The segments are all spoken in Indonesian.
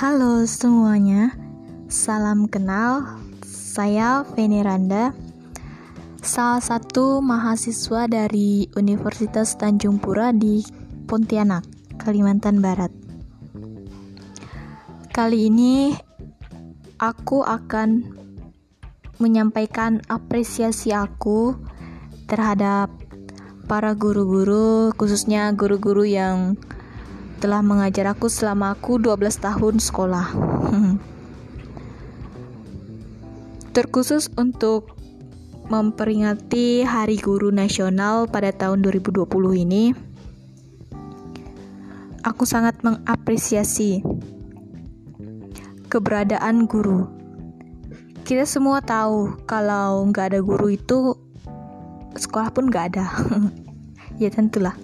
Halo semuanya, salam kenal. Saya Feni Randa, salah satu mahasiswa dari Universitas Tanjung Pura di Pontianak, Kalimantan Barat. Kali ini aku akan menyampaikan apresiasi aku terhadap para guru-guru, khususnya guru-guru yang telah mengajar aku selama aku 12 tahun sekolah. Terkhusus untuk memperingati Hari Guru Nasional pada tahun 2020 ini, aku sangat mengapresiasi keberadaan guru. Kita semua tahu kalau nggak ada guru itu sekolah pun nggak ada. ya tentulah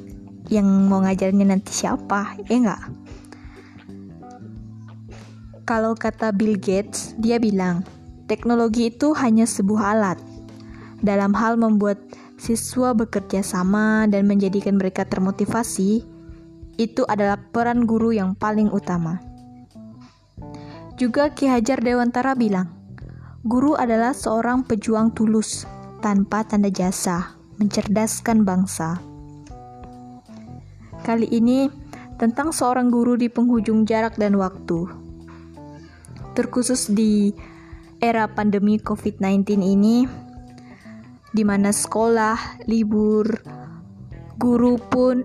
yang mau ngajarnya nanti siapa ya nggak kalau kata Bill Gates dia bilang teknologi itu hanya sebuah alat dalam hal membuat siswa bekerja sama dan menjadikan mereka termotivasi. Itu adalah peran guru yang paling utama. Juga Ki Hajar Dewantara bilang guru adalah seorang pejuang tulus tanpa tanda jasa mencerdaskan bangsa Kali ini tentang seorang guru di penghujung jarak dan waktu. Terkhusus di era pandemi COVID-19 ini, di mana sekolah, libur, guru pun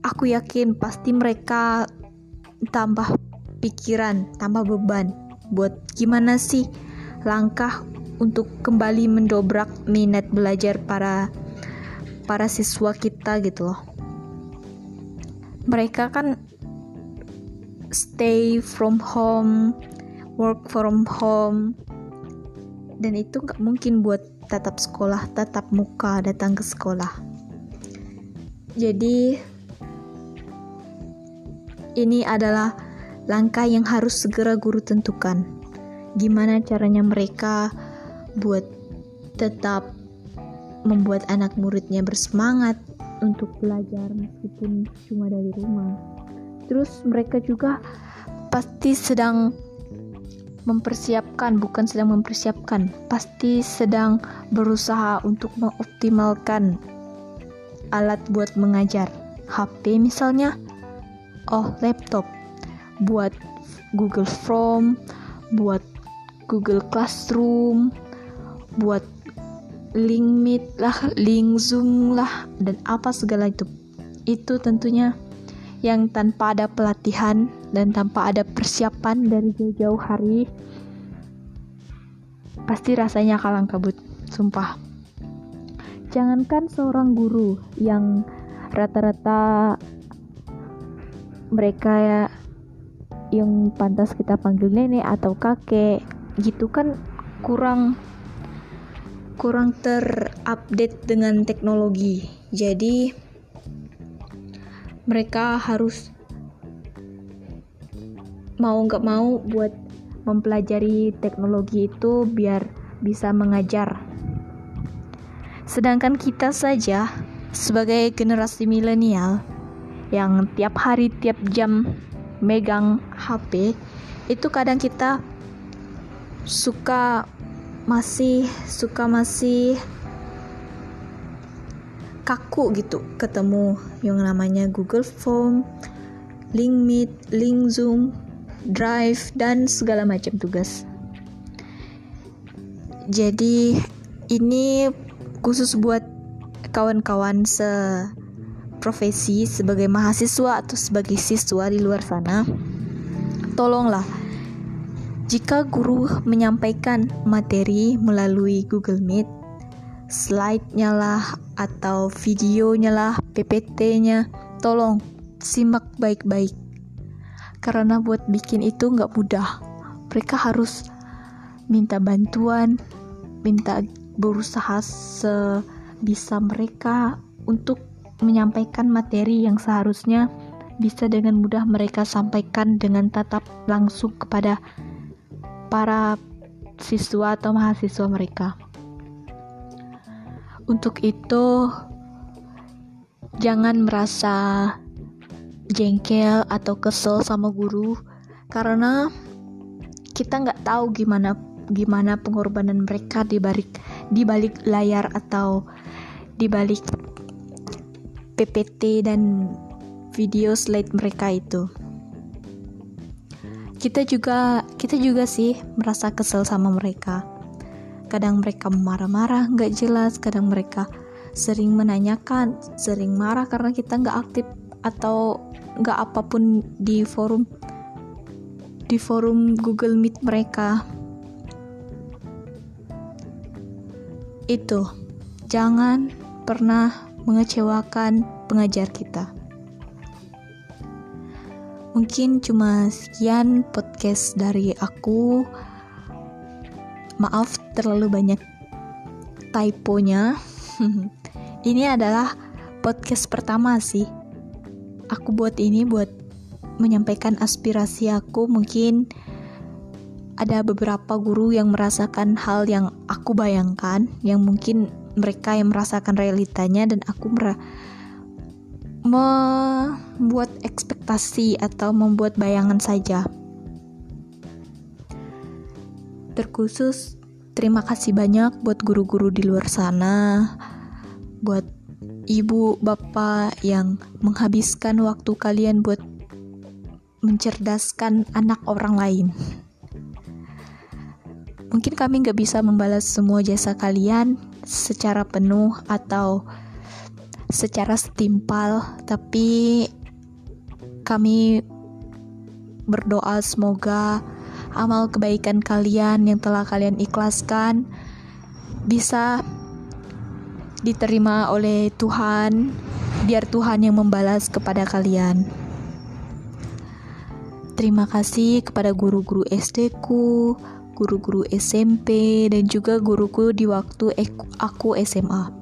aku yakin pasti mereka tambah pikiran, tambah beban buat gimana sih langkah untuk kembali mendobrak minat belajar para para siswa kita gitu loh mereka kan stay from home, work from home, dan itu nggak mungkin buat tatap sekolah, tatap muka datang ke sekolah. Jadi ini adalah langkah yang harus segera guru tentukan. Gimana caranya mereka buat tetap membuat anak muridnya bersemangat, untuk belajar meskipun cuma dari rumah. Terus mereka juga pasti sedang mempersiapkan, bukan sedang mempersiapkan, pasti sedang berusaha untuk mengoptimalkan alat buat mengajar. HP misalnya, oh laptop, buat Google Form, buat Google Classroom, buat link meet lah, link zoom lah, dan apa segala itu. Itu tentunya yang tanpa ada pelatihan dan tanpa ada persiapan dari jauh-jauh hari pasti rasanya kalang kabut, sumpah. Jangankan seorang guru yang rata-rata mereka ya yang pantas kita panggil nenek atau kakek gitu kan kurang kurang terupdate dengan teknologi. Jadi mereka harus mau nggak mau buat mempelajari teknologi itu biar bisa mengajar. Sedangkan kita saja sebagai generasi milenial yang tiap hari tiap jam megang HP itu kadang kita suka masih suka masih kaku gitu ketemu yang namanya Google Form, Link Meet, Link Zoom, Drive dan segala macam tugas. Jadi ini khusus buat kawan-kawan seprofesi sebagai mahasiswa atau sebagai siswa di luar sana. Tolonglah jika guru menyampaikan materi melalui Google Meet, slide-nya lah atau videonya lah, PPT-nya, tolong simak baik-baik. Karena buat bikin itu nggak mudah. Mereka harus minta bantuan, minta berusaha sebisa mereka untuk menyampaikan materi yang seharusnya bisa dengan mudah mereka sampaikan dengan tatap langsung kepada para siswa atau mahasiswa mereka. Untuk itu, jangan merasa jengkel atau kesel sama guru karena kita nggak tahu gimana gimana pengorbanan mereka di balik di balik layar atau di balik PPT dan video slide mereka itu kita juga kita juga sih merasa kesel sama mereka. Kadang mereka marah-marah nggak jelas kadang mereka sering menanyakan sering marah karena kita nggak aktif atau nggak apa pun di forum di forum Google Meet mereka. Itu. Jangan pernah mengecewakan pengajar kita mungkin cuma sekian podcast dari aku. Maaf terlalu banyak typonya. Ini adalah podcast pertama sih. Aku buat ini buat menyampaikan aspirasi aku. Mungkin ada beberapa guru yang merasakan hal yang aku bayangkan yang mungkin mereka yang merasakan realitanya dan aku mer membuat ekspektasi atau membuat bayangan saja. Terkhusus terima kasih banyak buat guru-guru di luar sana buat ibu bapak yang menghabiskan waktu kalian buat mencerdaskan anak orang lain. Mungkin kami nggak bisa membalas semua jasa kalian secara penuh atau secara setimpal tapi kami berdoa semoga amal kebaikan kalian yang telah kalian ikhlaskan bisa diterima oleh Tuhan, biar Tuhan yang membalas kepada kalian. Terima kasih kepada guru-guru SD ku, guru-guru SMP, dan juga guruku di waktu aku SMA.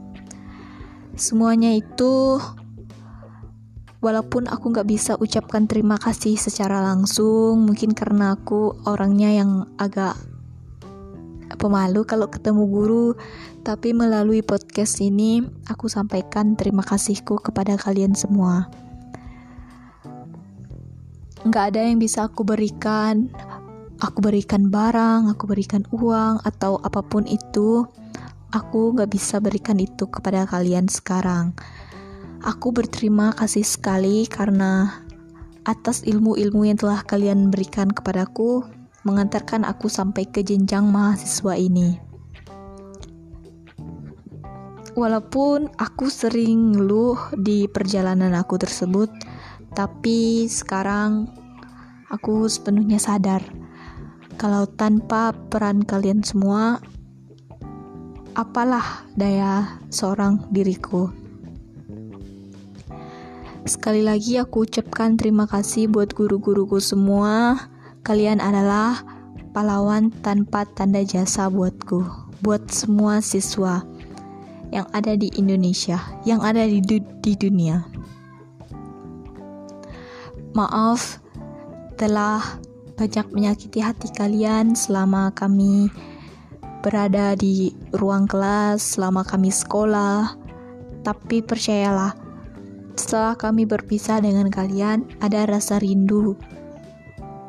Semuanya itu walaupun aku nggak bisa ucapkan terima kasih secara langsung mungkin karena aku orangnya yang agak pemalu kalau ketemu guru tapi melalui podcast ini aku sampaikan terima kasihku kepada kalian semua. Nggak ada yang bisa aku berikan. Aku berikan barang aku berikan uang atau apa pun itu aku nggak bisa berikan itu kepada kalian sekarang Aku berterima kasih sekali karena atas ilmu-ilmu yang telah kalian berikan kepadaku, mengantarkan aku sampai ke jenjang mahasiswa ini. Walaupun aku sering ngeluh di perjalanan aku tersebut, tapi sekarang aku sepenuhnya sadar kalau tanpa peran kalian semua, apalah daya seorang diriku. Sekali lagi aku ucapkan terima kasih buat guru-guruku semua. Kalian adalah pahlawan tanpa tanda jasa buatku, buat semua siswa yang ada di Indonesia, yang ada di, du di dunia. Maaf telah banyak menyakiti hati kalian selama kami berada di ruang kelas, selama kami sekolah. Tapi percayalah, setelah kami berpisah dengan kalian, ada rasa rindu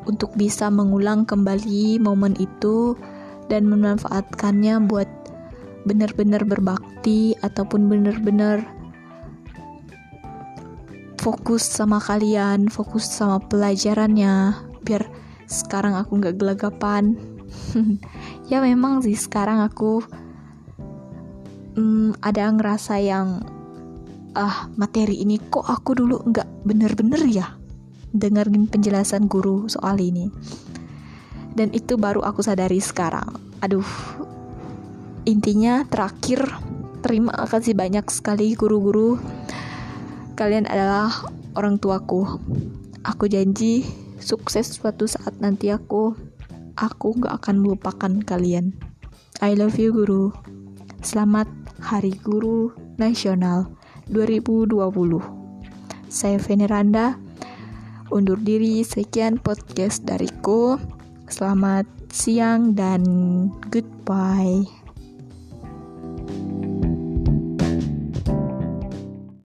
untuk bisa mengulang kembali momen itu dan memanfaatkannya buat benar-benar berbakti ataupun benar-benar fokus sama kalian, fokus sama pelajarannya, biar sekarang aku nggak gelagapan. ya memang sih sekarang aku hmm, ada ngerasa yang ah materi ini kok aku dulu nggak bener-bener ya dengerin penjelasan guru soal ini? Dan itu baru aku sadari sekarang. Aduh intinya terakhir terima kasih banyak sekali guru-guru. Kalian adalah orang tuaku. Aku janji sukses suatu saat nanti aku aku gak akan melupakan kalian I love you guru selamat hari guru nasional 2020. Saya Veneranda, undur diri sekian podcast dariku. Selamat siang dan goodbye.